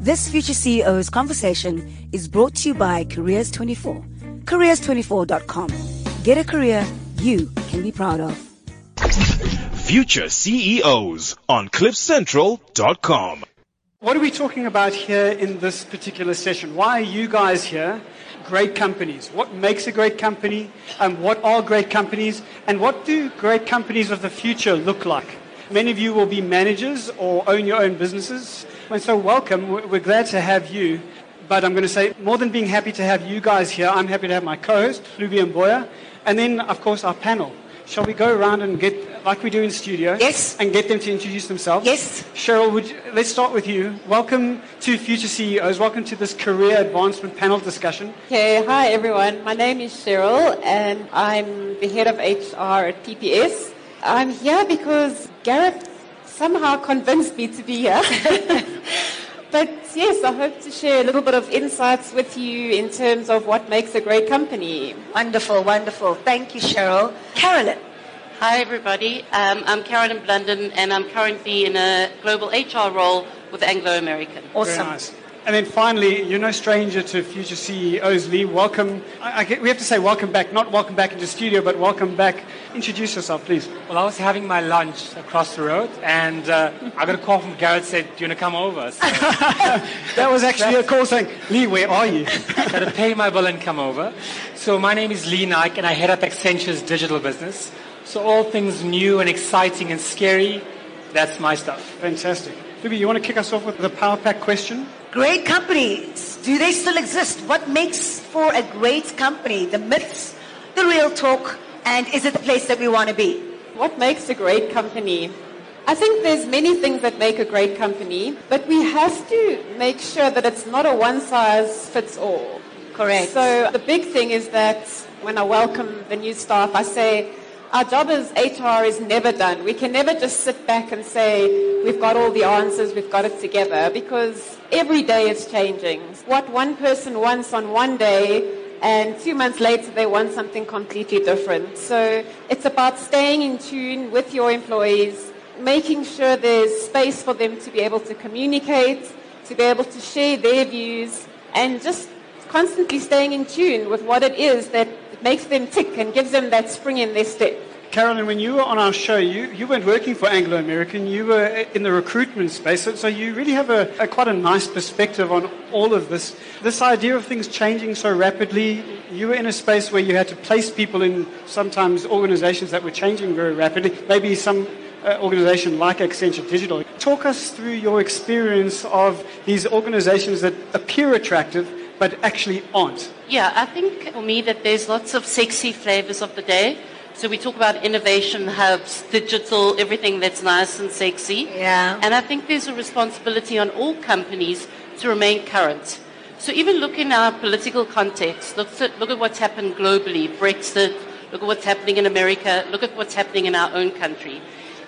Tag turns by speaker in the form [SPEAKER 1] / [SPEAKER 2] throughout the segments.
[SPEAKER 1] This Future CEO's conversation is brought to you by Careers24. Careers24.com. Get a career you can be proud of.
[SPEAKER 2] Future CEOs on CliffCentral.com.
[SPEAKER 3] What are we talking about here in this particular session? Why are you guys here? Great companies. What makes a great company? And what are great companies? And what do great companies of the future look like? Many of you will be managers or own your own businesses. And so welcome. We're glad to have you. But I'm going to say, more than being happy to have you guys here, I'm happy to have my co-host, Luby and Boya. And then, of course, our panel. Shall we go around and get, like we do in studio?
[SPEAKER 4] Yes.
[SPEAKER 3] And get them to introduce themselves?
[SPEAKER 4] Yes.
[SPEAKER 3] Cheryl, would you, let's start with you. Welcome to Future CEOs. Welcome to this career advancement panel discussion.
[SPEAKER 5] Okay, hi everyone. My name is Cheryl and I'm the head of HR at PPS. I'm here because Gareth somehow convinced me to be here. but yes, I hope to share a little bit of insights with you in terms of what makes a great company.
[SPEAKER 4] Wonderful, wonderful. Thank you, Cheryl. Carolyn.
[SPEAKER 6] Hi, everybody. Um, I'm Carolyn Blunden, and I'm currently in a global HR role with Anglo American.
[SPEAKER 4] Awesome.
[SPEAKER 3] Very nice. And then finally, you're no stranger to future CEOs, Lee. Welcome. I, I get, we have to say welcome back, not welcome back into the studio, but welcome back. Introduce yourself, please.
[SPEAKER 7] Well, I was having my lunch across the road, and uh, I got a call from Gareth said, "Do you want to come over?" So
[SPEAKER 3] that was actually a call saying, "Lee, where are you?"
[SPEAKER 7] got to pay my bill and come over. So my name is Lee Naik, and I head up Accenture's digital business. So all things new and exciting and scary, that's my stuff.
[SPEAKER 3] Fantastic. Luby, you want to kick us off with the power pack question?
[SPEAKER 4] Great companies. Do they still exist? What makes for a great company? The myths, the real talk, and is it the place that we want to be?
[SPEAKER 5] What makes a great company? I think there's many things that make a great company, but we have to make sure that it's not a one size fits all.
[SPEAKER 4] Correct.
[SPEAKER 5] So the big thing is that when I welcome the new staff, I say, our job as HR is never done. We can never just sit back and say, we've got all the answers, we've got it together, because every day is changing. What one person wants on one day, and two months later they want something completely different. So it's about staying in tune with your employees, making sure there's space for them to be able to communicate, to be able to share their views, and just constantly staying in tune with what it is that makes them tick and gives them that spring in their step.
[SPEAKER 3] Carolyn, when you were on our show, you, you weren't working for Anglo American, you were in the recruitment space, so, so you really have a, a, quite a nice perspective on all of this. This idea of things changing so rapidly, you were in a space where you had to place people in sometimes organizations that were changing very rapidly, maybe some uh, organization like Accenture Digital. Talk us through your experience of these organizations that appear attractive but actually aren't.
[SPEAKER 6] Yeah, I think for me that there's lots of sexy flavors of the day. So we talk about innovation hubs, digital, everything that's nice and sexy.
[SPEAKER 4] Yeah.
[SPEAKER 6] And I think there's a responsibility on all companies to remain current. So even look in our political context, look at, look at what's happened globally, Brexit, look at what's happening in America, look at what's happening in our own country.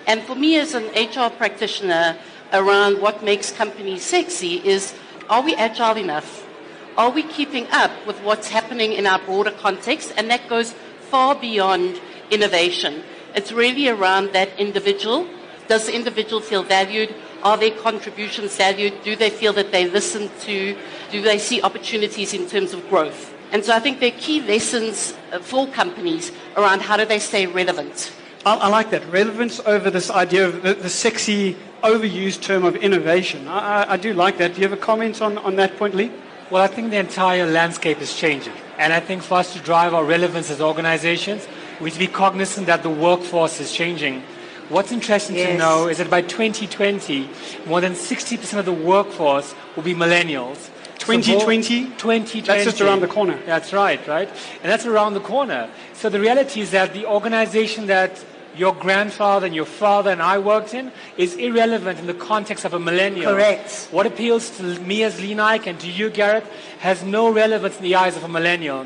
[SPEAKER 6] And for me as an HR practitioner around what makes companies sexy is, are we agile enough? Are we keeping up with what's happening in our broader context? And that goes far beyond innovation. It's really around that individual. Does the individual feel valued? Are their contributions valued? Do they feel that they listen to? Do they see opportunities in terms of growth? And so I think there are key lessons uh, for companies around how do they stay relevant.
[SPEAKER 3] I, I like that. Relevance over this idea of the, the sexy, overused term of innovation. I, I, I do like that. Do you have a comment on, on that point, Lee?
[SPEAKER 7] Well, I think the entire landscape is changing. And I think for us to drive our relevance as organizations, we need to be cognizant that the workforce is changing. What's interesting
[SPEAKER 4] Yes.
[SPEAKER 7] to know is that by 2020, more than 60% of the workforce will be millennials.
[SPEAKER 3] 2020?
[SPEAKER 7] 2020.
[SPEAKER 3] That's just around the corner.
[SPEAKER 7] That's right, right? And that's around the corner. So the reality is that the organization that your grandfather and your father and I worked in is irrelevant in the context of a millennial.
[SPEAKER 4] Correct.
[SPEAKER 7] What appeals to me as Lee Naik and to you, Gareth, has no relevance in the eyes of a millennial.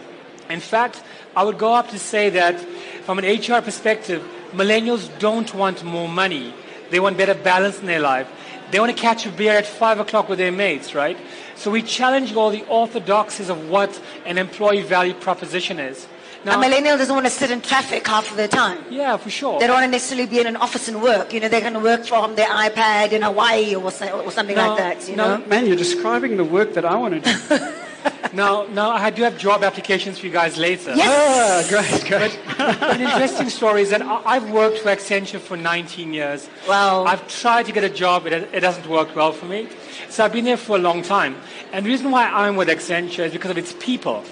[SPEAKER 7] In fact, I would go up to say that from an HR perspective, millennials don't want more money. They want better balance in their life. They want to catch a beer at five o'clock with their mates, right? So we challenge all the orthodoxies of what an employee value proposition is.
[SPEAKER 4] a millennial doesn't want to sit in traffic half of the time.
[SPEAKER 7] Yeah, for sure.
[SPEAKER 4] They don't want to necessarily be in an office and work. You know, they're going to work from their iPad in Hawaii or, so- or something
[SPEAKER 7] No,
[SPEAKER 4] like that. You
[SPEAKER 7] no.
[SPEAKER 4] know.
[SPEAKER 3] Man, you're describing the work that I want to do.
[SPEAKER 7] Now, now I do have job applications for you guys later.
[SPEAKER 4] Yes.
[SPEAKER 3] Ah, great, great.
[SPEAKER 7] An interesting story is that I've worked for Accenture for 19 years.
[SPEAKER 4] Wow.
[SPEAKER 7] I've tried to get a job, it, it doesn't work well for me. So I've been there for a long time. And the reason why I'm with Accenture is because of its people.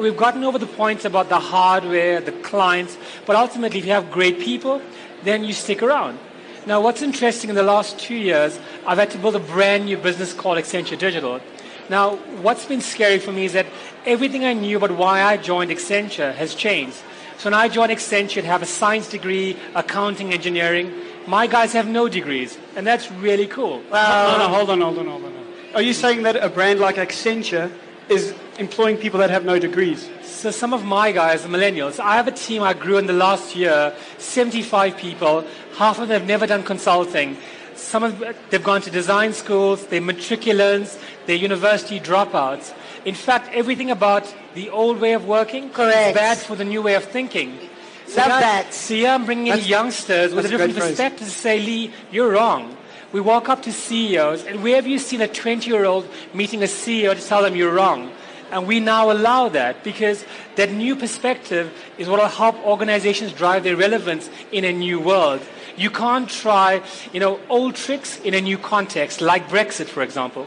[SPEAKER 7] We've gotten over the points about the hardware, the clients, but ultimately if you have great people, then you stick around. Now what's interesting in the last two years, I've had to build a brand new business called Accenture Digital. Now, what's been scary for me is that everything I knew about why I joined Accenture has changed. So when I joined Accenture, I'd have a science degree, accounting, engineering. My guys have no degrees, and that's really cool.
[SPEAKER 3] Uh, no, no, hold on, hold on, hold on. Are you saying that a brand like Accenture is employing people that have no degrees?
[SPEAKER 7] So some of my guys, the millennials, I have a team I grew in the last year, 75 people. Half of them have never done consulting. Some of they've gone to design schools, they're matriculants, they're university dropouts. In fact, everything about the old way of working
[SPEAKER 4] Correct.
[SPEAKER 7] is bad for the new way of thinking. So
[SPEAKER 4] Love
[SPEAKER 7] now-
[SPEAKER 4] that.
[SPEAKER 7] So yeah, I'm bringing in
[SPEAKER 3] That's-
[SPEAKER 7] youngsters with a different perspective to say, Lee, you're wrong. We walk up to CEOs, and where have you seen a 20-year-old meeting a CEO to tell them you're wrong? And we now allow that because that new perspective is what will help organizations drive their relevance in a new world. You can't try, you know, old tricks in a new context, like Brexit, for example.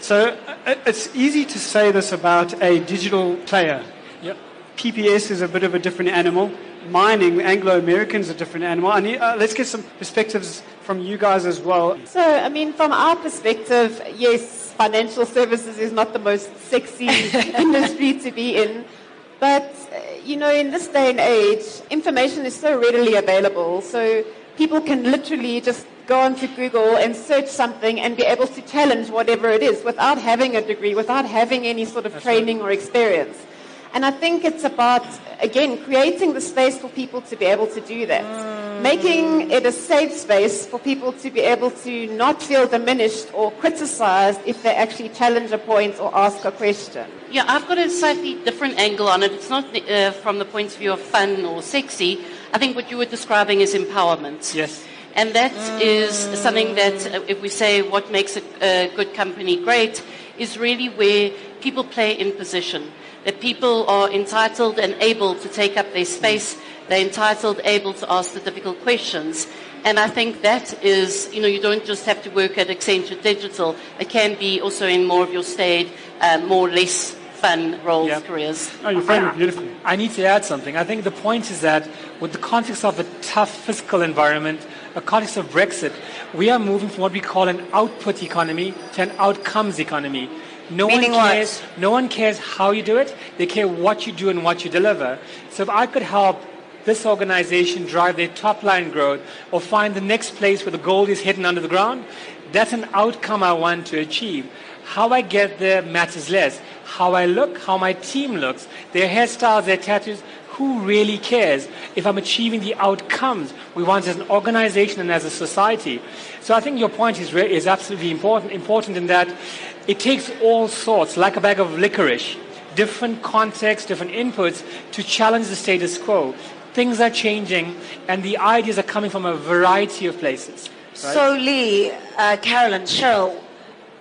[SPEAKER 3] So uh, it's easy to say this about a digital player.
[SPEAKER 7] Yep.
[SPEAKER 3] PPS is a bit of a different animal. Mining, Anglo-American is a different animal. I need, uh, let's get some perspectives from you guys as well.
[SPEAKER 5] So, I mean, from our perspective, yes, financial services is not the most sexy industry to be in. But, uh, you know, in this day and age, information is so readily available. So people can literally just go onto Google and search something and be able to challenge whatever it is without having a degree, without having any sort of training or experience. And I think it's about, again, creating the space for people to be able to do that. Making it a safe space for people to be able to not feel diminished or criticized if they actually challenge a point or ask a question.
[SPEAKER 6] Yeah, I've got a slightly different angle on it. It's not uh, from the point of view of fun or sexy. I think what you were describing is empowerment.
[SPEAKER 7] Yes.
[SPEAKER 6] And that is something that, uh, if we say what makes a, a good company great, is really where people play in position. That people are entitled and able to take up their space. They're entitled, able to ask the difficult questions. And I think that is, you know, you don't just have to work at Accenture Digital. It can be also in more of your state, uh, more or less fun roles,
[SPEAKER 7] Yeah.
[SPEAKER 6] careers.
[SPEAKER 3] Oh, you framed it beautifully.
[SPEAKER 7] I need to add something. I think the point is that with the context of a tough fiscal environment, a context of Brexit, we are moving from what we call an output economy to an outcomes economy. No
[SPEAKER 4] Meaning
[SPEAKER 7] one
[SPEAKER 4] what?
[SPEAKER 7] No one cares how you do it. They care what you do and what you deliver. So if I could help this organization drive their top line growth or find the next place where the gold is hidden under the ground, that's an outcome I want to achieve. How I get there matters less. How I look, how my team looks, their hairstyles, their tattoos, who really cares if I'm achieving the outcomes we want as an organization and as a society? So I think your point is, re- is absolutely important, important in that it takes all sorts, like a bag of licorice, different contexts, different inputs to challenge the status quo. Things are changing and the ideas are coming from a variety of places.
[SPEAKER 4] So, Lee, uh, Carolyn, Cheryl,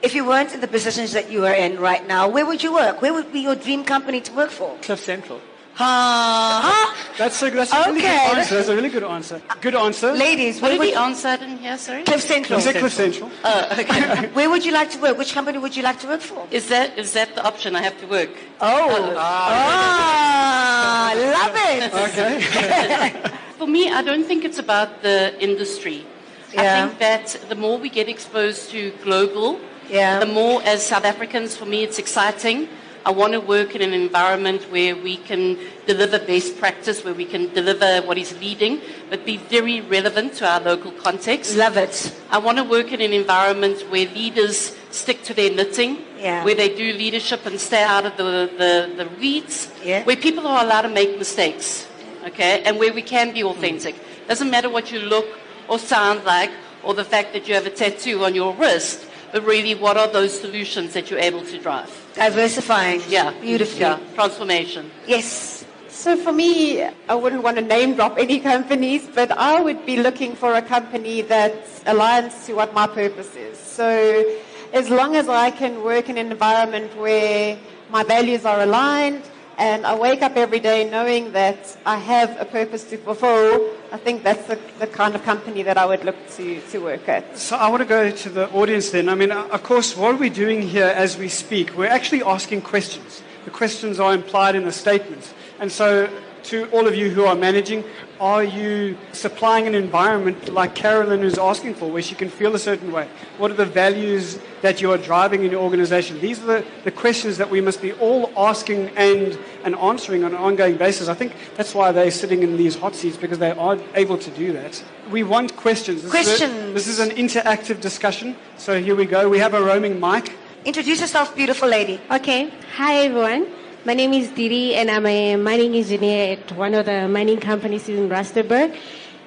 [SPEAKER 4] if you weren't in the positions that you are in right now, where would you work? Where would be your dream company to work for?
[SPEAKER 7] Cliff Central.
[SPEAKER 4] Huh?
[SPEAKER 3] That's a, that's a really
[SPEAKER 4] Okay.
[SPEAKER 3] good answer. That's a really good answer. Good answer.
[SPEAKER 4] Ladies,
[SPEAKER 6] What
[SPEAKER 4] where
[SPEAKER 6] did
[SPEAKER 4] would
[SPEAKER 6] he answer? I didn't sorry?
[SPEAKER 4] Cliff Central.
[SPEAKER 3] Is it Cliff Central?
[SPEAKER 4] Okay Where would you like to work? Which company would you like to work for?
[SPEAKER 6] Is that, is that the option I have to work?
[SPEAKER 4] Oh, ah, love it.
[SPEAKER 3] Okay.
[SPEAKER 6] For me, I don't think it's about the industry.
[SPEAKER 4] Yeah.
[SPEAKER 6] I think that the more we get exposed to global,
[SPEAKER 4] Yeah.
[SPEAKER 6] the more, as South Africans, for me, it's exciting. I want to work in an environment where we can deliver best practice, where we can deliver what is leading, but be very relevant to our local context.
[SPEAKER 4] Love it.
[SPEAKER 6] I want to work in an environment where leaders stick to their knitting,
[SPEAKER 4] Yeah.
[SPEAKER 6] where they do leadership and stay out of the, the, the weeds,
[SPEAKER 4] Yeah.
[SPEAKER 6] where people are allowed to make mistakes, okay, and where we can be authentic. Mm. Doesn't matter what you look or sound like or the fact that you have a tattoo on your wrist, but really what are those solutions that you're able to drive?
[SPEAKER 4] Diversifying.
[SPEAKER 6] Yeah.
[SPEAKER 4] Beautifully.
[SPEAKER 6] Yeah. Transformation.
[SPEAKER 4] Yes.
[SPEAKER 5] So for me, I wouldn't want to name drop any companies, but I would be looking for a company that aligns to what my purpose is. So as long as I can work in an environment where my values are aligned and I wake up every day knowing that I have a purpose to fulfill, I think that's the, the kind of company that I would look to, to work at.
[SPEAKER 3] So I want to go to the audience then. I mean, uh, of course, what are we doing here as we speak? We're actually asking questions. The questions are implied in the statements. And so, to all of you who are managing, are you supplying an environment like Carolyn is asking for, where she can feel a certain way? What are the values that you are driving in your organization? These are the, the questions that we must be all asking and, and answering on an ongoing basis. I think that's why they're sitting in these hot seats, because they are able to do that. We want questions. This Is a,
[SPEAKER 4] Questions.
[SPEAKER 3] this is an interactive discussion. So here we go. We have a roaming mic.
[SPEAKER 4] Introduce yourself, beautiful lady.
[SPEAKER 8] Okay. Hi, everyone. My name is Didi, and I'm a mining engineer at one of the mining companies in Rustenburg.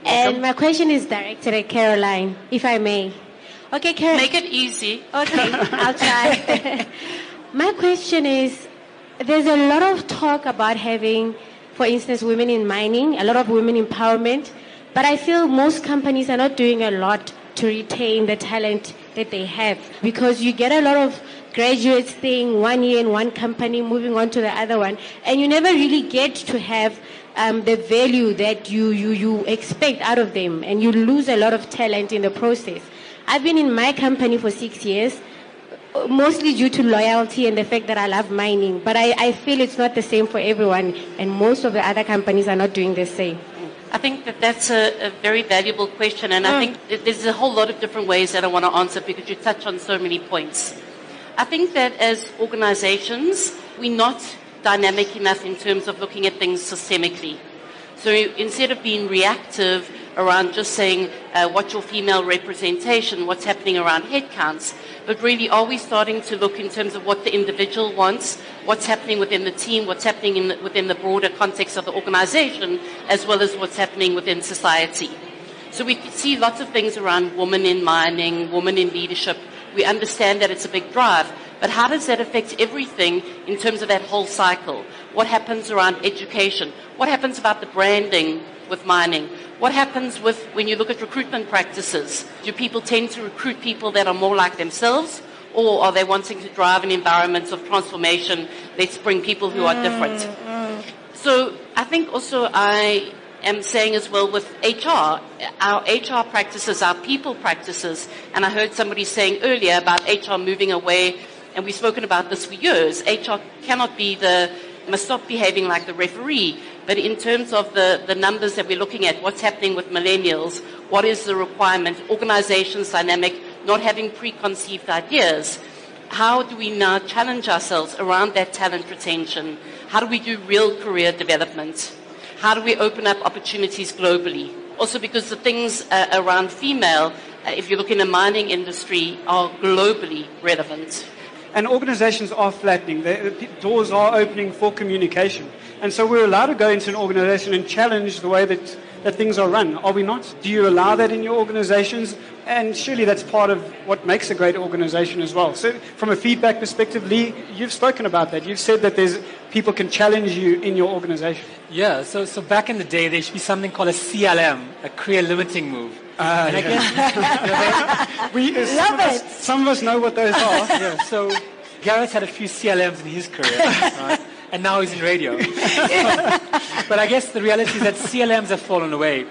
[SPEAKER 8] And my question is directed at Caroline, if I may. Okay, Caroline.
[SPEAKER 6] Make it easy.
[SPEAKER 8] Okay, I'll try. My question is there's a lot of talk about having, for instance, women in mining, a lot of women empowerment, but I feel most companies are not doing a lot to retain the talent that they have because you get a lot of graduates staying one year in one company, moving on to the other one, and you never really get to have um, the value that you, you, you expect out of them, and you lose a lot of talent in the process. I've been in my company for six years, mostly due to loyalty and the fact that I love mining. But I, I feel it's not the same for everyone, and most of the other companies are not doing the same.
[SPEAKER 6] I think that that's a, a very valuable question, and I think there's a whole lot of different ways that I want to answer because you touch on so many points. I think that as organizations, we're not dynamic enough in terms of looking at things systemically. So instead of being reactive around just saying uh, what's your female representation, what's happening around headcounts, but really are we starting to look in terms of what the individual wants, what's happening within the team, what's happening in the, within the broader context of the organization, as well as what's happening within society. So we see lots of things around women in mining, women in leadership. We understand that it's a big drive, but how does that affect everything in terms of that whole cycle? What happens around education? What happens about the branding with mining? What happens with when you look at recruitment practices? Do people tend to recruit people that are more like themselves? Or are they wanting to drive an environment of transformation? Let's bring people who are different. Mm, mm. So I think also I am saying as well with HR, our HR practices, our people practices, and I heard somebody saying earlier about HR moving away, and we've spoken about this for years. HR cannot be the, must stop behaving like the referee, but in terms of the, the numbers that we're looking at, what's happening with millennials, what is the requirement, organizations dynamic, not having preconceived ideas, how do we now challenge ourselves around that talent retention? How do we do real career development? How do we open up opportunities globally? Also, because the things uh, around female, uh, if you look in the mining industry, are globally relevant.
[SPEAKER 3] And organizations are flattening. The doors are opening for communication. And so we're allowed to go into an organization and challenge the way that, that things are run. Are we not? Do you allow that in your organizations? And surely that's part of what makes a great organization as well. So from a feedback perspective, Lee, you've spoken about that. You've said that there's people can challenge you in your organization.
[SPEAKER 7] Yeah, so, so back in the day, there should be something called a CLM, a career limiting move. and I guess,
[SPEAKER 3] We, uh, some, of us, some of us know what those are.
[SPEAKER 7] yeah, so Gareth had a few CLMs in his career, right? and now he's in radio. but I guess the reality is that CLMs have fallen away.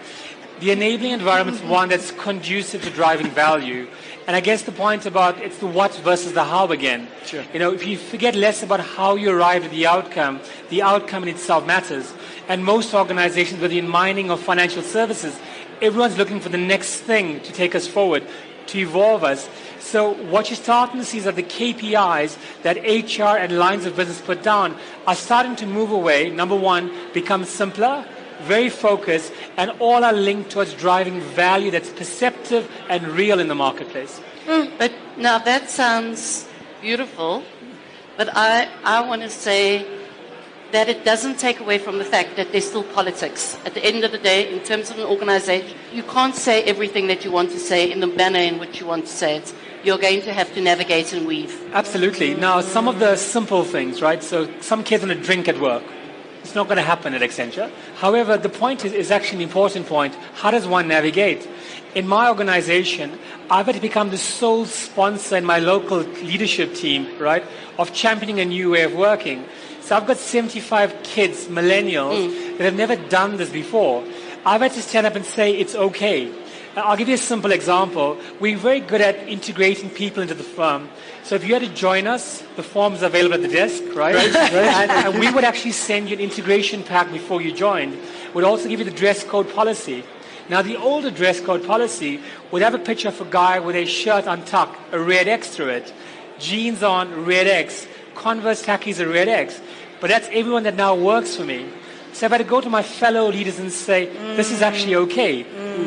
[SPEAKER 7] The enabling environment is one that's conducive to driving value. And I guess the point about it's the what versus the how again.
[SPEAKER 3] Sure.
[SPEAKER 7] You know, if you forget less about how you arrive at the outcome, the outcome in itself matters. And most organizations, whether in mining or financial services, everyone's looking for the next thing to take us forward, to evolve us. So what you're starting to see is that the KPIs that HR and lines of business put down are starting to move away. Number one, become simpler, very focused, and all are linked towards driving value that's perceptive and real in the marketplace.
[SPEAKER 6] Mm, but now that sounds beautiful, but I, I want to say that it doesn't take away from the fact that there's still politics. At the end of the day, in terms of an organization, you can't say everything that you want to say in the manner in which you want to say it. You're going to have to navigate and weave.
[SPEAKER 7] Absolutely. Now, some of the simple things, right? So some kids want to drink at work. It's not going to happen at Accenture. However, the point is, is actually an important point. How does one navigate? In my organization, I've had to become the sole sponsor in my local leadership team, right, of championing a new way of working. So I've got 75 kids, millennials, mm. that have never done this before. I've had to stand up and say it's okay. I'll give you a simple example. We're very good at integrating people into the firm. So if you had to join us, the form is available at the desk, right? And, and we would actually send you an integration pack before you joined. We'd also give you the dress code policy. Now, the older dress code policy would have a picture of a guy with a shirt untucked, a red X through it, jeans on, red X, Converse khakis, a red X. But that's everyone that now works for me. So had to go to my fellow leaders and say, this is actually okay,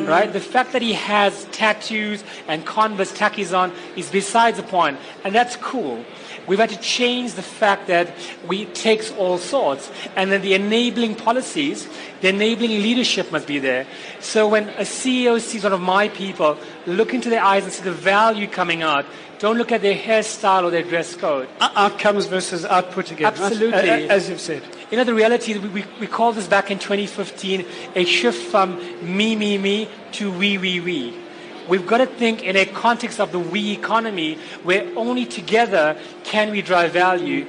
[SPEAKER 7] right? The fact that he has tattoos and Converse khakis on is besides the point, and that's cool. We've had to change the fact that we takes all sorts, and then the enabling policies, the enabling leadership must be there. So when a CEO sees one of my people, look into their eyes and see the value coming out. Don't look at their hairstyle or their dress code.
[SPEAKER 3] O- Outcomes versus output again.
[SPEAKER 7] Absolutely.
[SPEAKER 3] As you've said.
[SPEAKER 7] You know, the reality we, we, we called this back in 2015 a shift from me, me, me to we, we, we. We've got to think in a context of the we economy where only together can we drive value.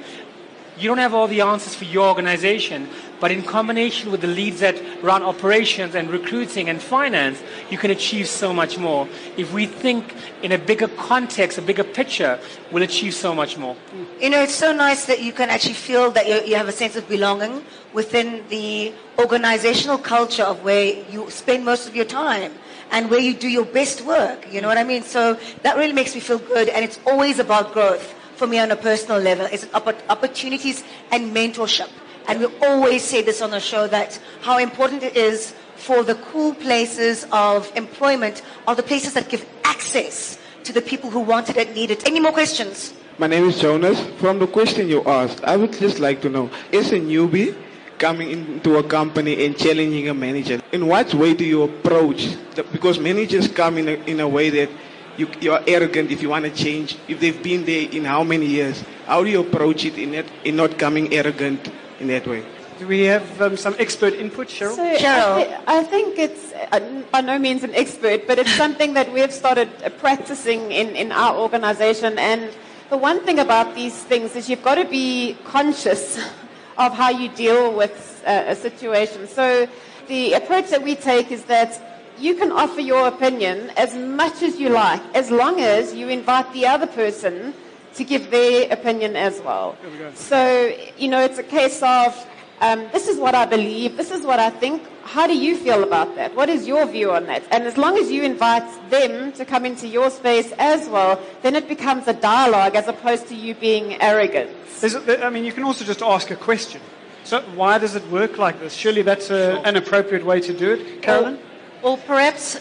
[SPEAKER 7] You don't have all the answers for your organization, but in combination with the leads that run operations and recruiting and finance, you can achieve so much more. If we think in a bigger context, a bigger picture, we'll achieve so much more.
[SPEAKER 4] You know, it's so nice that you can actually feel that you, have a sense of belonging within the organizational culture of where you spend most of your time and where you do your best work. You know what I mean? So that really makes me feel good, and it's always about growth for me on a personal level. It's oppor- opportunities and mentorship. And we always say this on the show that how important it is for the cool places of employment are the places that give access to the people who want it and need it. Any more questions?
[SPEAKER 9] My name is Jonas. From the question you asked, I would just like to know, is a newbie coming into a company and challenging a manager, in what way do you approach? The, because managers come in a, in a way that you, you are arrogant if you want to change, if they've been there in how many years. How do you approach it in, that, in not coming arrogant in that way?
[SPEAKER 3] Do we have um, some expert input, Cheryl?
[SPEAKER 5] So I, thi- I think it's uh, by no means an expert, but it's something that we've started uh, practicing in, in our organization. And the one thing about these things is you've got to be conscious of how you deal with uh, a situation. So the approach that we take is that you can offer your opinion as much as you like, as long as you invite the other person to give their opinion as well. So, you know, it's a case of um, this is what I believe, this is what I think. How do you feel about that? What is your view on that? And as long as you invite them to come into your space as well, then it becomes a dialogue as opposed to you being arrogant.
[SPEAKER 3] There's a- I mean, you can also just ask a question. So why does it work like this? Surely that's a, an appropriate way to do it. Carolyn?
[SPEAKER 6] Or, or perhaps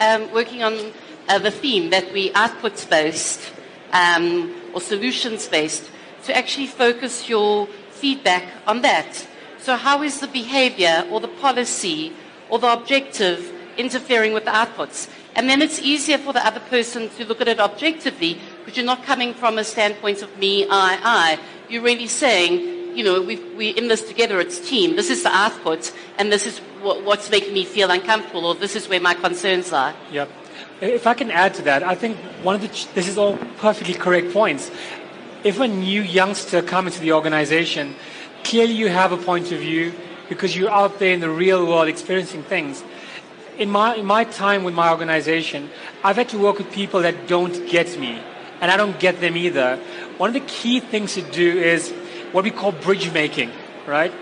[SPEAKER 6] um, working on uh, the theme that we outputs based um, or solutions based to actually focus your feedback on that. So, how is the behavior or the policy or the objective interfering with the outputs? And then it's easier for the other person to look at it objectively because you're not coming from a standpoint of me, I, I. You're really saying, you know, we we're in this together, it's team. This is the output, and this is what, what's making me feel uncomfortable, or this is where my concerns are.
[SPEAKER 7] Yep. If I can add to that, I think one of the, this is all perfectly correct points. If a new youngster comes into the organization, clearly you have a point of view because you're out there in the real world experiencing things. In my, in my time with my organization, I've had to work with people that don't get me, and I don't get them either. One of the key things to do is what we call bridge making, right?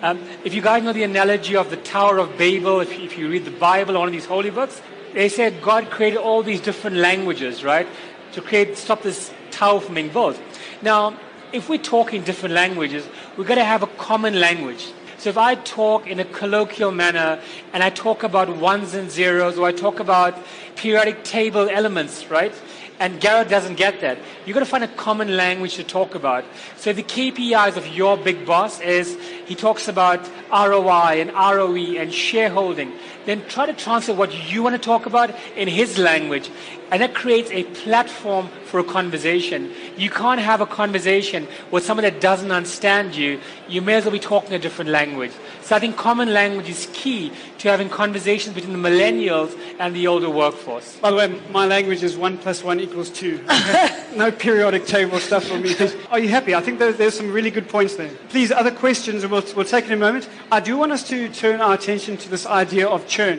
[SPEAKER 7] Um, if you guys know the analogy of the Tower of Babel, if, if you read the Bible or one of these holy books, they said God created all these different languages, right, to create stop this tower from being built. Now, if we talk in different languages, we've got to have a common language. So if I talk in a colloquial manner and I talk about ones and zeros or I talk about periodic table elements, right? And Gareth doesn't get that. You've got to find a common language to talk about. So the KPIs of your big boss is he talks about ROI and ROE and shareholding. Then try to translate what you want to talk about in his language. And that creates a platform for a conversation. You can't have a conversation with someone that doesn't understand you. You may as well be talking a different language. So I think common language is key to having conversations between the millennials and the older workforce.
[SPEAKER 3] By the way, my language is one plus one equals two. no periodic table stuff for me. Are you happy? I think there's some really good points there. Please, other questions, we'll, we'll take it in a moment. I do want us to turn our attention to this idea of churn.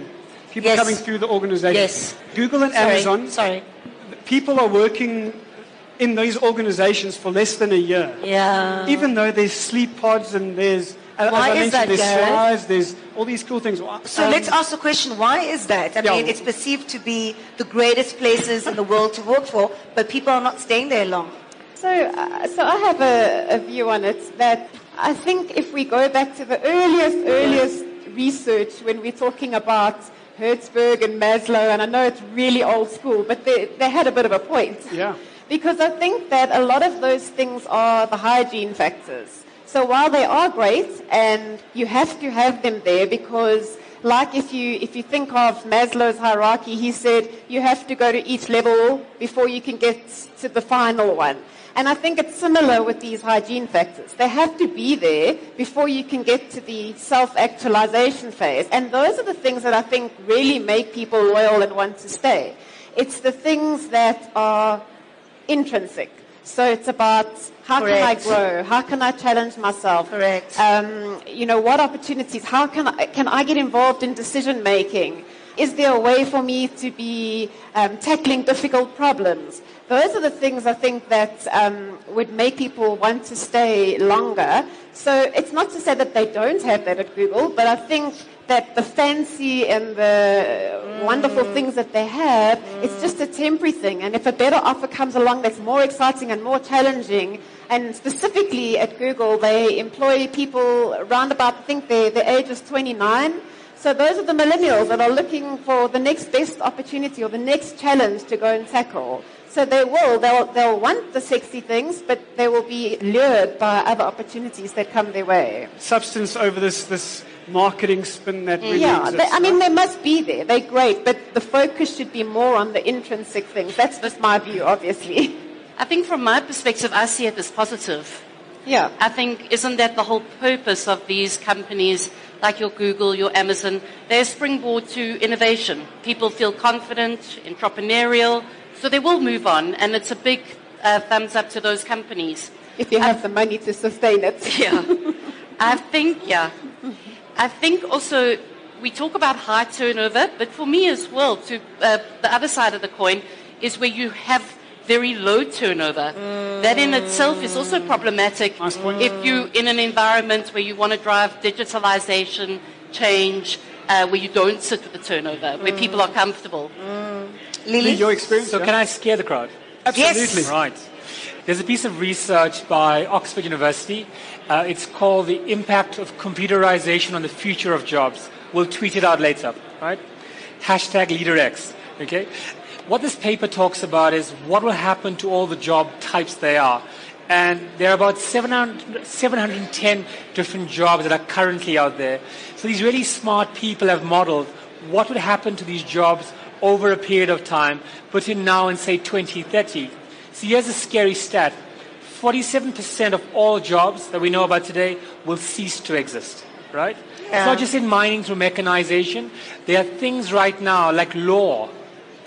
[SPEAKER 3] People
[SPEAKER 4] Yes.
[SPEAKER 3] coming through the organization.
[SPEAKER 4] Yes.
[SPEAKER 3] Google and
[SPEAKER 4] Sorry,
[SPEAKER 3] Amazon,
[SPEAKER 4] Sorry.
[SPEAKER 3] people are working in these organizations for less than a year.
[SPEAKER 4] Yeah.
[SPEAKER 3] Even though there's sleep pods and there's, as
[SPEAKER 4] Why
[SPEAKER 3] I
[SPEAKER 4] is that,
[SPEAKER 3] there's
[SPEAKER 4] Gareth?
[SPEAKER 3] slides, there's all these cool things.
[SPEAKER 4] So
[SPEAKER 3] Um,
[SPEAKER 4] let's ask the question, why is that? I
[SPEAKER 3] Yeah.
[SPEAKER 4] mean, it's perceived to be the greatest places in the world to work for, but people are not staying there long.
[SPEAKER 5] So, uh, so I have a, a view on it that I think if we go back to the earliest, earliest research when we're talking about Herzberg and Maslow, and I know it's really old school, but they, they had a bit of a point.
[SPEAKER 3] Yeah.
[SPEAKER 5] Because I think that a lot of those things are the hygiene factors. So while they are great, and you have to have them there because like if you, if you think of Maslow's hierarchy, he said you have to go to each level before you can get to the final one. And I think it's similar with these hygiene factors. They have to be there before you can get to the self-actualization phase. And those are the things that I think really make people loyal and want to stay. It's the things that are intrinsic. So it's about how
[SPEAKER 4] Correct.
[SPEAKER 5] can I grow? How can I challenge myself?
[SPEAKER 4] Correct.
[SPEAKER 5] Um, you know, what opportunities? How can I, can I get involved in decision making? Is there a way for me to be um, tackling difficult problems? Those are the things I think that um, would make people want to stay longer. So it's not to say that they don't have that at Google, but I think that the fancy and the wonderful things that they have, it's just a temporary thing. And if a better offer comes along that's more exciting and more challenging, and specifically at Google, they employ people around about, I think their, their age is 29. So those are the millennials that are looking for the next best opportunity or the next challenge to go and tackle. So they will, they'll, they'll want the sexy things, but they will be lured by other opportunities that come their way.
[SPEAKER 3] substance over this, this marketing spin that really
[SPEAKER 5] Yeah,
[SPEAKER 3] exists.
[SPEAKER 5] they, I mean, they must be there. They're great, but the focus should be more on the intrinsic things. That's just my view, obviously.
[SPEAKER 6] I think from my perspective, I see it as positive.
[SPEAKER 5] Yeah.
[SPEAKER 6] I think, isn't that the whole purpose of these companies like your Google, your Amazon? They're a springboard to innovation. People feel confident, entrepreneurial, so they will move on, and it's a big uh, thumbs up to those companies.
[SPEAKER 5] If you have the money to sustain it.
[SPEAKER 6] Yeah. I think, yeah. I think also we talk about high turnover, but for me as well, to uh, the other side of the coin is where you have very low turnover. That in itself is also problematic
[SPEAKER 3] Nice
[SPEAKER 6] if you in an environment where you want to drive digitalization, change, uh, where you don't sit with the turnover, where people are comfortable.
[SPEAKER 3] Lily, your experience?
[SPEAKER 7] So
[SPEAKER 3] yeah?
[SPEAKER 7] can I scare the crowd?
[SPEAKER 3] Absolutely.
[SPEAKER 7] Right. There's a piece of research by Oxford University. Uh, it's called The Impact of Computerization on the Future of Jobs. We'll tweet it out later, right? Hashtag LeaderEx, okay? What this paper talks about is what will happen to all the job types they are. And there are about 700, 710 different jobs that are currently out there. So these really smart people have modeled what would happen to these jobs over a period of time between now and say 2030. So here's a scary stat. 47% of all jobs that we know about today will cease to exist, right? It's not just in mining through mechanization. There are things right now like law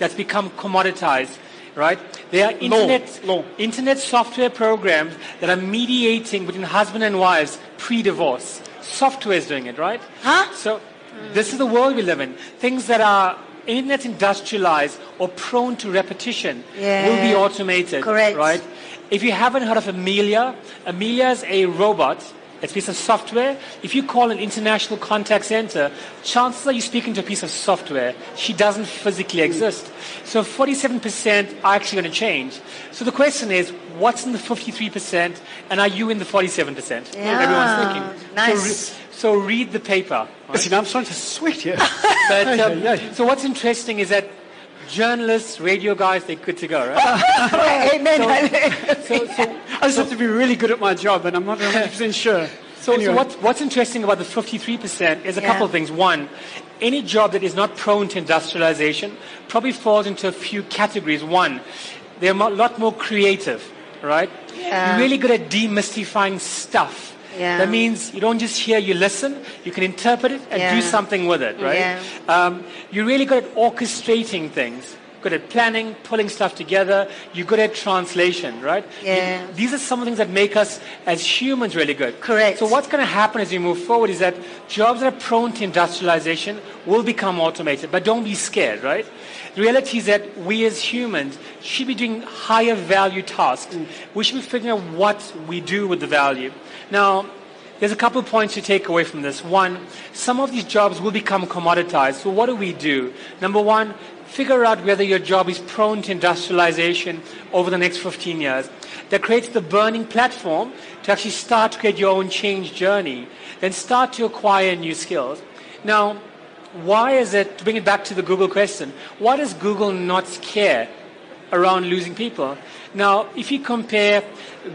[SPEAKER 7] that's become commoditized, right? There are internet,
[SPEAKER 3] law.
[SPEAKER 7] internet software programs that are mediating between husband and wives pre-divorce. Software is doing it, right?
[SPEAKER 4] Huh?
[SPEAKER 7] So this is the world we live in. Things that are internet industrialized or prone to repetition will be automated.
[SPEAKER 4] Correct.
[SPEAKER 7] Right? If you haven't heard of Amelia, Amelia is a robot. It's a piece of software. If you call an international contact center, chances are you're speaking to a piece of software. She doesn't physically exist. So 47% are actually going to change. So the question is, what's in the 53% and are you in the 47%? Everyone's thinking.
[SPEAKER 4] nice.
[SPEAKER 7] So, re- so read the paper. right?
[SPEAKER 3] Listen, I'm starting to sweat here.
[SPEAKER 7] But, um,
[SPEAKER 3] Yeah, yeah.
[SPEAKER 7] so what's interesting is that journalists, radio guys, they're good to go, right?
[SPEAKER 4] Amen.
[SPEAKER 7] so, so,
[SPEAKER 3] I just have to be really good at my job, and I'm not 100% sure.
[SPEAKER 7] So,
[SPEAKER 3] Anyway.
[SPEAKER 7] so what, what's interesting about the 53% is a
[SPEAKER 4] Yeah.
[SPEAKER 7] couple of things. One, any job that is not prone to industrialization probably falls into a few categories. One, they're a lot more creative, right?
[SPEAKER 4] Yeah.
[SPEAKER 7] You're really good at demystifying stuff.
[SPEAKER 4] Yeah.
[SPEAKER 7] That means you don't just hear, you listen, you can interpret it and
[SPEAKER 4] Yeah.
[SPEAKER 7] do something with it, right?
[SPEAKER 4] Yeah.
[SPEAKER 7] Um, you're really good at orchestrating things. Good at planning, pulling stuff together. You're good at translation, right? You-
[SPEAKER 4] Yeah.
[SPEAKER 7] these are some of the things that make us as humans really good.
[SPEAKER 4] Correct.
[SPEAKER 7] So what's going to happen as we move forward is that jobs that are prone to industrialization will become automated, but don't be scared, right? The reality is that we as humans should be doing higher value tasks. We should be figuring out what we do with the value. Now, there's a couple of points to take away from this. One, some of these jobs will become commoditized. So what do we do? Number one, figure out whether your job is prone to industrialization over the next 15 years. That creates the burning platform to actually start to create your own change journey. Then start to acquire new skills. Now, why is it, to bring it back to the Google question, why does Google not care around losing people? Now, if you compare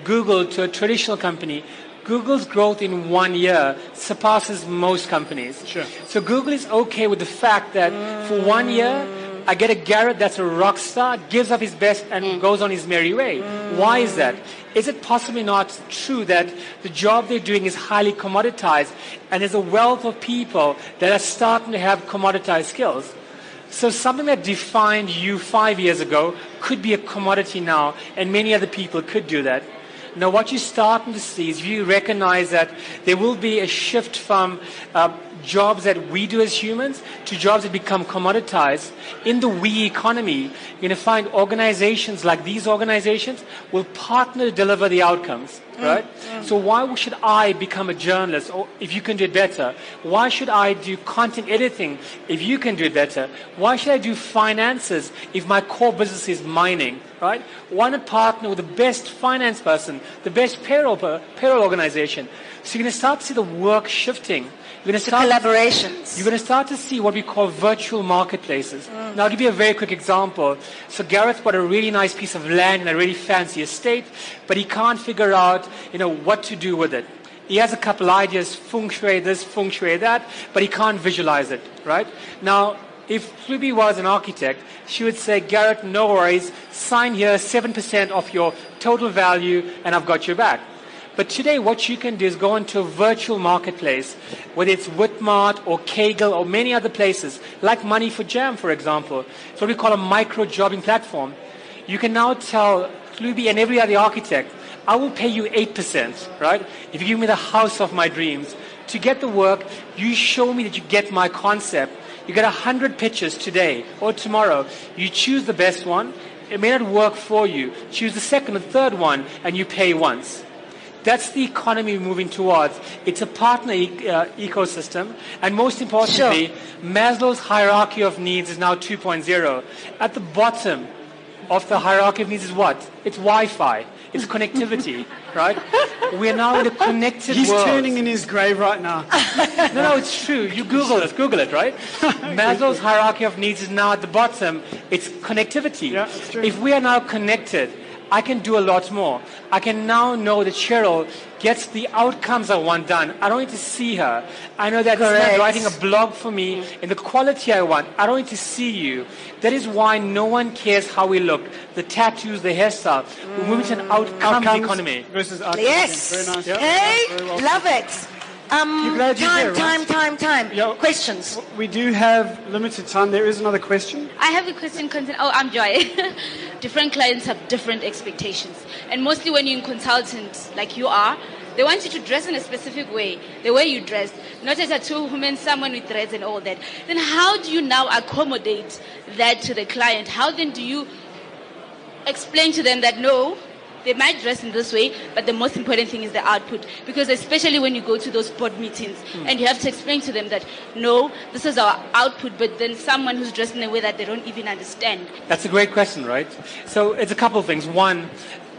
[SPEAKER 7] Google to a traditional company, Google's growth in one year surpasses most companies.
[SPEAKER 3] Sure.
[SPEAKER 7] So Google is okay with the fact that for one year, I get a Gareth that's a rock star, gives up his best and mm. goes on his merry way. Why is that? Is it possibly not true that the job they're doing is highly commoditized and there's a wealth of people that are starting to have commoditized skills? So something that defined you five years ago could be a commodity now, and many other people could do that. Now, what you're starting to see is you recognize that there will be a shift from uh, jobs that we do as humans to jobs that become commoditized. In the we economy, you're going to find organizations like these organizations will partner to deliver the outcomes, right? So why should I become a journalist or if you can do it better? Why should I do content editing if you can do it better? Why should I do finances if my core business is mining, right? Want to partner with the best finance person, the best payroll, payroll organization? So you're going to start to see the work shifting. You're going to start
[SPEAKER 4] collaborations.
[SPEAKER 7] you're going to start to see what we call virtual marketplaces. Mm. Now, I'll give you a very quick example. So Gareth bought a really nice piece of land in a really fancy estate, but he can't figure out, you know, what to do with it. He has a couple ideas, feng shui this, feng shui that, but he can't visualize it, right? Now, if Ruby was an architect, she would say, Gareth, no worries, sign here 7% of your total value, and I've got your back. But today, what you can do is go into a virtual marketplace, whether it's Whitmart or Kaggle or many other places, like Money for Jam, for example. It's what we call a micro jobbing platform. You can now tell Klubi and every other architect, I will pay you 8%, right? If you give me the house of my dreams. To get the work, you show me that you get my concept. You get 100 pitches today or tomorrow. You choose the best one. It may not work for you. Choose the second and third one, and you pay once. That's the economy we're moving towards. It's a partner e- uh, ecosystem. And most importantly, Maslow's hierarchy of needs is now 2.0. At the bottom of the hierarchy of needs is what? It's Wi-Fi. It's connectivity, right? We're now in a connected
[SPEAKER 3] He's
[SPEAKER 7] world.
[SPEAKER 3] turning in his grave right now.
[SPEAKER 7] No, no, it's true. You Google it. Google it, right? Maslow's hierarchy of needs is now at the bottom. It's connectivity.
[SPEAKER 3] Yeah, it's true.
[SPEAKER 7] If we are now connected, I can do a lot more. I can now know that Cheryl gets the outcomes I want done. I don't need to see her. I know that
[SPEAKER 4] Correct.
[SPEAKER 7] Samantha writing a blog for me mm. in the quality I want. I don't need to see you. That is why no one cares how we look. The tattoos, the hairstyle. We're moving to an outcomes,
[SPEAKER 3] Outcomes
[SPEAKER 7] economy.
[SPEAKER 3] versus outcomes.
[SPEAKER 4] Yes.
[SPEAKER 3] Very nice.
[SPEAKER 4] Hey,
[SPEAKER 3] Very well
[SPEAKER 4] love it. Um,
[SPEAKER 3] You're glad you're
[SPEAKER 4] time,
[SPEAKER 3] there,
[SPEAKER 4] time,
[SPEAKER 3] right?
[SPEAKER 4] time, time,
[SPEAKER 3] Yeah.
[SPEAKER 4] Questions.
[SPEAKER 3] We do have limited time. There is another question.
[SPEAKER 10] I have a question. Content. Oh, I'm Joy. different clients have different expectations, and mostly when you're in consultant, like you are, they want you to dress in a specific way, the way you dress, not as a two woman, someone with dreads and all that. Then how do you now accommodate that to the client? How then do you explain to them that no? They might dress in this way, but the most important thing is the output. Because especially when you go to those board meetings hmm. and you have to explain to them that no, this is our output, but then someone who's dressed in a way that they don't even understand.
[SPEAKER 7] That's a great question, right? So it's a couple of things. One,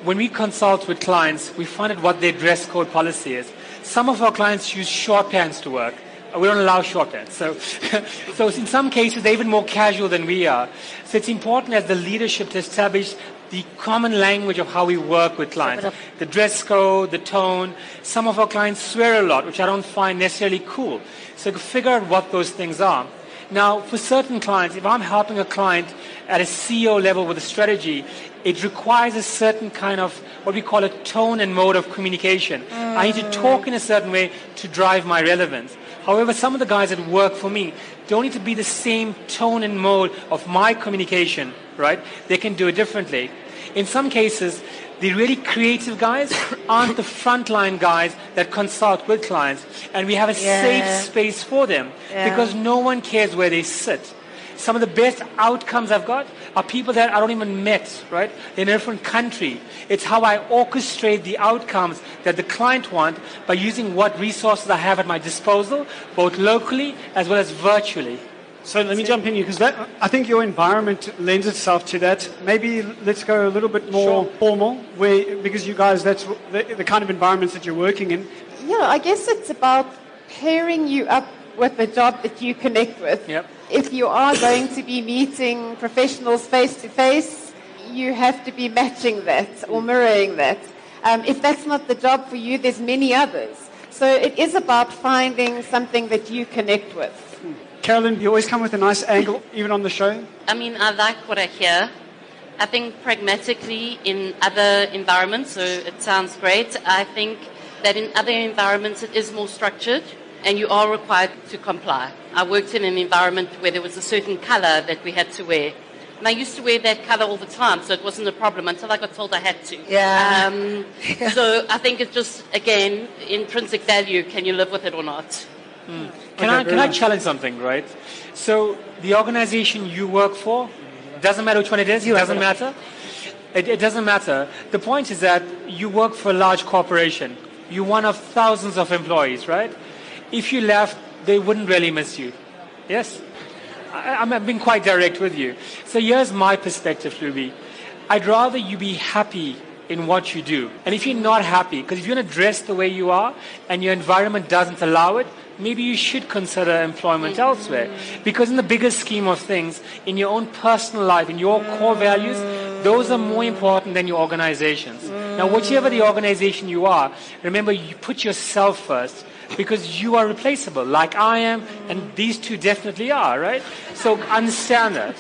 [SPEAKER 7] when we consult with clients, we find out what their dress code policy is. Some of our clients use short pants to work. We don't allow short pants. So, so in some cases, they're even more casual than we are. So it's important as the leadership to establish the common language of how we work with clients. The dress code, the tone. Some of our clients swear a lot, which I don't find necessarily cool. So figure out what those things are. Now, for certain clients, if I'm helping a client at a CEO level with a strategy, it requires a certain kind of what we call a tone and mode of communication. I need to talk in a certain way to drive my relevance. However, some of the guys that work for me don't need to be the same tone and mode of my communication, right? They can do it differently. In some cases, the really creative guys aren't the frontline guys that consult with clients, and we have a
[SPEAKER 4] Yeah.
[SPEAKER 7] safe space for them
[SPEAKER 4] Yeah.
[SPEAKER 7] because no one cares where they sit. Some of the best outcomes I've got are people that I don't even met, right? In a different country. It's how I orchestrate the outcomes that the client want by using what resources I have at my disposal, both locally as well as virtually.
[SPEAKER 3] So let me jump in here because that I think your environment lends itself to that. Maybe let's go a little bit more formal, where because you guys that's the, the kind of environments that you're working in.
[SPEAKER 5] Yeah, I guess it's about pairing you up with a job that you connect with.
[SPEAKER 7] Yep.
[SPEAKER 5] If you are going to be meeting professionals face to face, you have to be matching that or mirroring that. Um, if that's not the job for you, there's many others. So it is about finding something that you connect with.
[SPEAKER 3] Carolyn, you always come with a nice angle, even on the show.
[SPEAKER 6] I mean, I like what I hear. I think pragmatically in other environments, so it sounds great. I think that in other environments it is more structured and you are required to comply. I worked in an environment where there was a certain color that we had to wear. And I used to wear that color all the time, so it wasn't a problem until I got told I had to.
[SPEAKER 4] Yeah.
[SPEAKER 6] Um, so I think it's just, again, intrinsic value. Can you live with it or not?
[SPEAKER 7] Can
[SPEAKER 3] Okay,
[SPEAKER 7] I
[SPEAKER 3] very
[SPEAKER 7] can I challenge something, right? So the organization you work for doesn't matter which one it is. It doesn't matter. It, it doesn't matter. The point is that you work for a large corporation. You're one of thousands of employees, right? If you left, they wouldn't really miss you. Yes. I, I'm I'm being quite direct with you. So here's my perspective, Luby. I'd rather you be happy in what you do. And if you're not happy, because if you're going to dress the way you are and your environment doesn't allow it, maybe you should consider employment mm-hmm. elsewhere. Because in the bigger scheme of things, in your own personal life, in your core values, those are more important than your organizations. Now, whichever the organization you are, remember you put yourself first because you are replaceable, like I am, and these two definitely are, right? So understand that.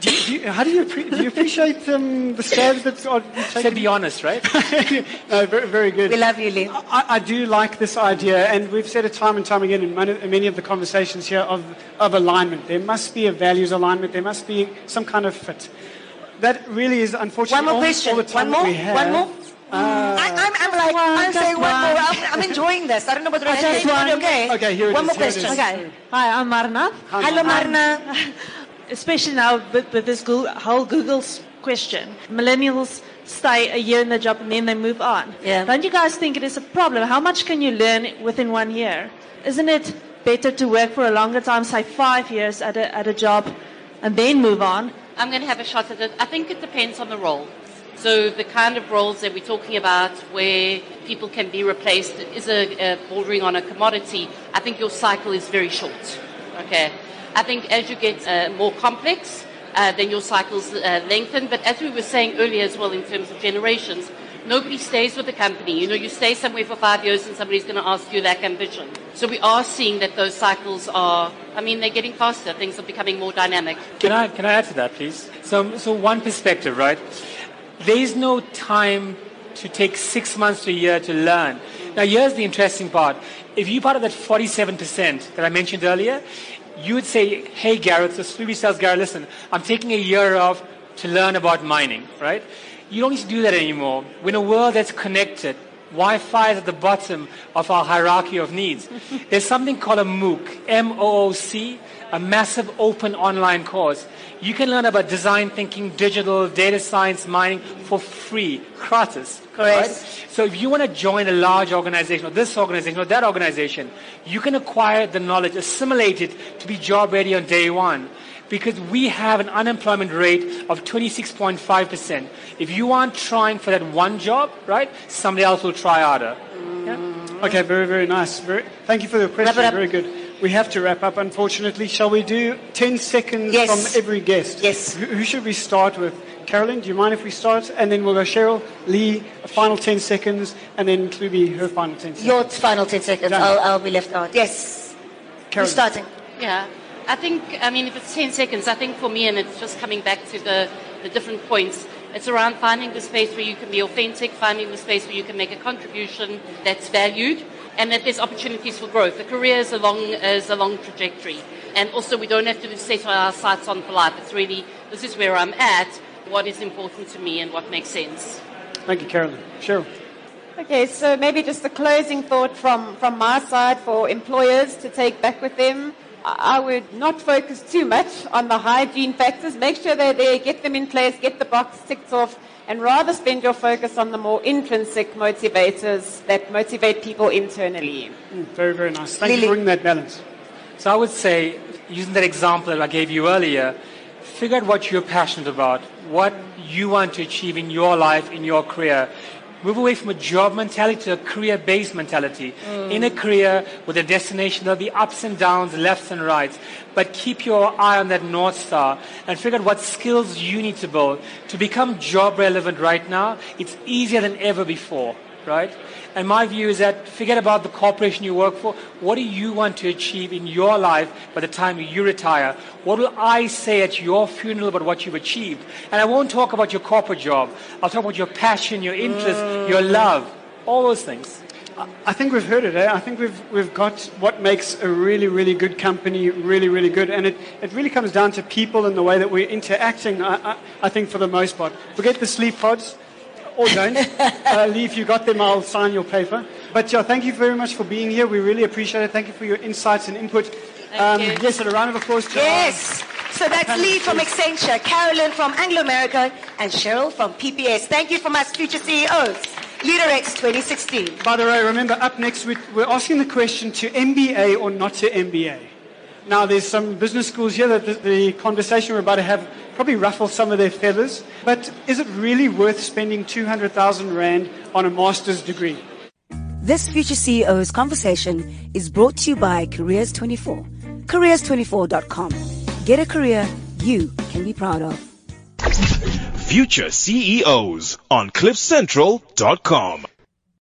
[SPEAKER 3] Do you, do you, how do you, appre- do you appreciate um, the stabs that are
[SPEAKER 7] So be honest, right?
[SPEAKER 3] no, very, very good.
[SPEAKER 4] We love you, Lee.
[SPEAKER 3] I, I do like this idea, and we've said it time and time again in many, of the conversations here of, of alignment. There must be a values alignment. There must be some kind of fit. That really is unfortunately
[SPEAKER 4] One more
[SPEAKER 3] all,
[SPEAKER 4] question.
[SPEAKER 3] all the time
[SPEAKER 4] One more.
[SPEAKER 3] we have.
[SPEAKER 4] One more. Uh, I, I'm, I'm like, I'm saying one more. I'm, I'm enjoying this. I don't know whether I'm
[SPEAKER 11] just one.
[SPEAKER 4] okay.
[SPEAKER 3] Okay, here it
[SPEAKER 4] one
[SPEAKER 3] is,
[SPEAKER 4] more
[SPEAKER 3] here
[SPEAKER 4] question.
[SPEAKER 11] Okay. Hi, I'm Marna.
[SPEAKER 4] Hello, Marna.
[SPEAKER 11] Especially now with, with this Google, whole Google's question, millennials stay a year in the job and then they move on.
[SPEAKER 4] Yeah.
[SPEAKER 11] Don't you guys think it is a problem? How much can you learn within one year? Isn't it better to work for a longer time, say five years at a, at a job, and then move on?
[SPEAKER 6] I'm going to have a shot at it. I think it depends on the role. So the kind of roles that we're talking about where people can be replaced is a, a bordering on a commodity. I think your cycle is very short. Okay. I think as you get uh, more complex, uh, then your cycles uh, lengthen. But as we were saying earlier as well in terms of generations, nobody stays with the company. You know, you stay somewhere for five years and somebody's going to ask you lack ambition. So we are seeing that those cycles are, I mean, they're getting faster. Things are becoming more dynamic.
[SPEAKER 7] Can I, can I add to that, please? So, so one perspective, right? There is no time to take six months to a year to learn. Now, here's the interesting part. If you're part of that 47% that I mentioned earlier, you would say, hey, Gareth, so Sluby tells Gareth, listen, I'm taking a year off to learn about mining, right? You don't need to do that anymore. We're in a world that's connected. Wi-Fi is at the bottom of our hierarchy of needs. There's something called a MOOC, M-O-O-C, a massive open online course. You can learn about design thinking, digital, data science, mining for free, gratis.
[SPEAKER 4] Correct.
[SPEAKER 7] So if you want to join a large organization or this organization or that organization, you can acquire the knowledge, assimilate it to be job ready on day one. Because we have an unemployment rate of 26.5%. If you aren't trying for that one job, right, somebody else will try harder. Mm.
[SPEAKER 3] Okay, very, very nice. Very, thank you for the question.
[SPEAKER 4] Wrap it up.
[SPEAKER 3] Very good. We have to wrap up, unfortunately. Shall we do 10 seconds
[SPEAKER 4] Yes.
[SPEAKER 3] from every guest?
[SPEAKER 4] Yes.
[SPEAKER 3] Who, who should we start with? Carolyn, do you mind if we start? And then we'll go Cheryl, Lee, a final 10 seconds, and then Klubi, her final 10 seconds.
[SPEAKER 4] Your final 10 seconds. I'll, I'll be left out. Yes.
[SPEAKER 3] Carolyn.
[SPEAKER 4] Who's starting?
[SPEAKER 6] Yeah, I think, I mean, if it's 10 seconds, I think for me, and it's just coming back to the, the different points, it's around finding the space where you can be authentic, finding the space where you can make a contribution that's valued, and that there's opportunities for growth. The career is a long, is a long trajectory. And also, we don't have to set our sights on for life. It's really, this is where I'm at, what is important to me, and what makes sense.
[SPEAKER 3] Thank you, Carolyn. Cheryl.
[SPEAKER 5] Okay, so maybe just a closing thought from, from my side for employers to take back with them. I would not focus too much on the hygiene factors. Make sure they're there, get them in place, get the box ticked off, and rather spend your focus on the more intrinsic motivators that motivate people internally.
[SPEAKER 3] Mm, very, very nice. Thank you for bringing that balance.
[SPEAKER 7] So I would say, using that example that I gave you earlier, figure out what you're passionate about, what you want to achieve in your life, in your career. Move away from a job mentality to a career-based mentality.
[SPEAKER 12] Mm.
[SPEAKER 7] In a career with a destination, there'll be ups and downs, lefts and rights. But keep your eye on that North Star and figure out what skills you need to build. To become job relevant right now, it's easier than ever before, right? And my view is that forget about the corporation you work for. What do you want to achieve in your life by the time you retire? What will I say at your funeral about what you've achieved? And I won't talk about your corporate job. I'll talk about your passion, your interest, your love, all those things.
[SPEAKER 3] I think we've heard it. Eh? I think we've, we've got what makes a really, really good company really, really good. And it, it really comes down to people and the way that we're interacting, I, I, I think, for the most part. Forget the sleep pods, or don't. uh, Lee, if you got them, I'll sign your paper. But yeah, thank you very much for being here. We really appreciate it. Thank you for your insights and input. Um. Yes, and a round of applause to
[SPEAKER 4] Yes. So that's Lee from Accenture, Carolyn from Anglo American, and Cheryl from PPS. Thank you from us, future CEOs. LeaderEx 2016.
[SPEAKER 3] By the way, remember, up next, we're asking the question to MBA or not to MBA. Now, there's some business schools here that the, the conversation we're about to have probably ruffle some of their feathers. But is it really worth spending 200,000 Rand on a master's degree?
[SPEAKER 1] This Future CEO's conversation is brought to you by Careers24. Careers24.com. Get a career you can be proud of.
[SPEAKER 2] Future CEOs on CliffCentral.com.